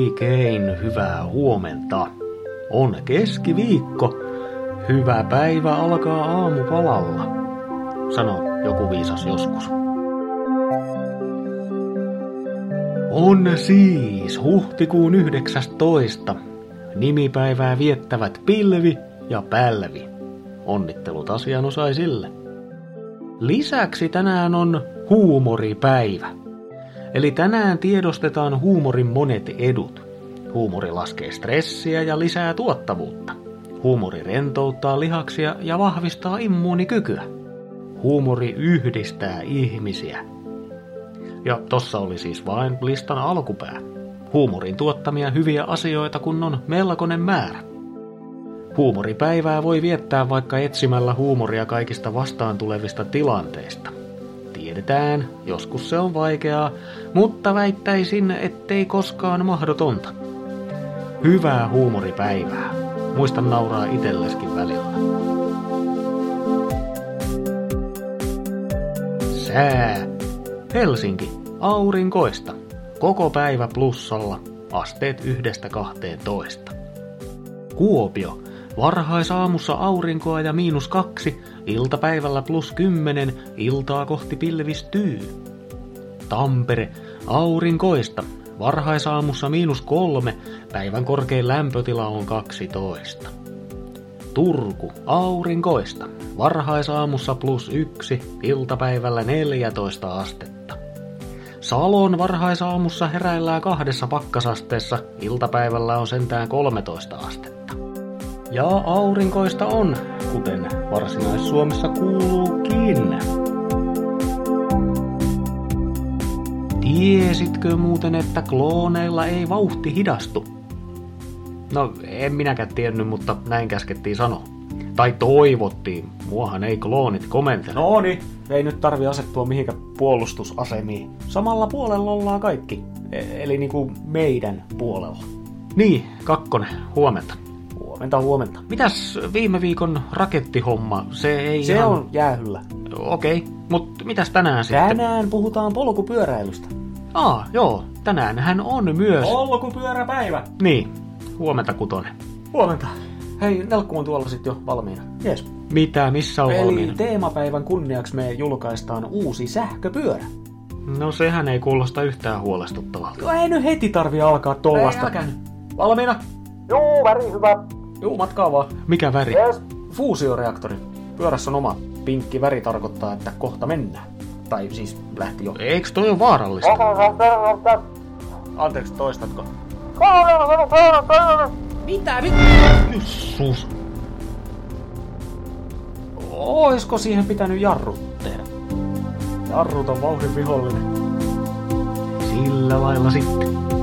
Oikein hyvää huomenta. On keskiviikko. Hyvä päivä alkaa aamupalalla, sanoi joku viisas joskus. On siis huhtikuun 19. Nimipäivää viettävät Pilvi ja Pälvi. Onnittelut asianosaisille. Lisäksi tänään on huumoripäivä. Eli tänään tiedostetaan huumorin monet edut. Huumori laskee stressiä ja lisää tuottavuutta. Huumori rentouttaa lihaksia ja vahvistaa immuunikykyä. Huumori yhdistää ihmisiä. Ja tossa oli siis vain listan alkupää. Huumorin tuottamia hyviä asioita kun on melkoinen määrä. Huumoripäivää voi viettää vaikka etsimällä huumoria kaikista vastaan tulevista tilanteista. Tiedetään, joskus se on vaikeaa, mutta väittäisin, ettei koskaan mahdotonta. Hyvää huumoripäivää. Muista nauraa itselleskin välillä. Sää. Helsinki. Aurinkoista. Koko päivä plussalla. Asteet yhdestä kahteen toista. Kuopio. Varhaisaamussa aurinkoa ja miinus kaksi, iltapäivällä plus kymmenen, iltaa kohti pilvistyy. Tampere, aurinkoista, varhaisaamussa miinus kolme, päivän korkein lämpötila on 12. Turku, aurinkoista, varhaisaamussa plus yksi, iltapäivällä 14 astetta. Salon varhaisaamussa heräillään kahdessa pakkasasteessa, iltapäivällä on sentään 13 astetta. Ja aurinkoista on, kuten Varsinais-Suomessa kuuluukin. Tiesitkö muuten, että klooneilla ei vauhti hidastu? No, en minäkään tiennyt, mutta näin käskettiin sanoa. Tai toivottiin. Muahan ei kloonit komentele. No niin, ei nyt tarvi asettua mihinkä puolustusasemiin. Samalla puolella ollaan kaikki. E- eli niinku meidän puolella. Niin, kakkonen, huomenta. Huomenta, huomenta. Mitäs viime viikon rakettihomma? Se ei Se ihan... on jäähyllä. Okei, okay. mutta mitäs tänään sitten? Tänään puhutaan polkupyöräilystä. Aa, joo. Tänään hän on myös... Polkupyöräpäivä. Niin, huomenta kutonen. Huomenta. Hei, Nelkku on tuolla sitten jo valmiina. Jees. Mitä, missä on Eli valmiina? teemapäivän kunniaksi me julkaistaan uusi sähköpyörä. No sehän ei kuulosta yhtään huolestuttavalta. No ei nyt heti tarvi alkaa tollasta. Ei, älkää nyt. Valmiina? Juu, väri hyvä. Juu, matkaa vaan. Mikä väri? Yes. Fuusioreaktori. Pyörässä on oma pinkki väri tarkoittaa, että kohta mennään. Tai siis lähti jo. Eiks toi on vaarallista? Anteeksi, toistatko? Mitä? Mit? Sus. Oisko siihen pitänyt jarrut tehdä? Jarrut on vauhdin vihollinen. Sillä lailla sitten.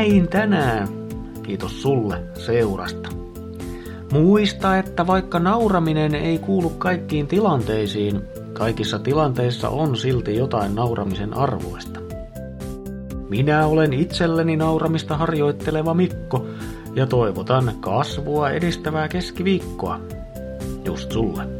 Näin tänään. Kiitos sulle seurasta. Muista, että vaikka nauraminen ei kuulu kaikkiin tilanteisiin, kaikissa tilanteissa on silti jotain nauramisen arvoista. Minä olen itselleni nauramista harjoitteleva Mikko ja toivotan kasvua edistävää keskiviikkoa. Just sulle.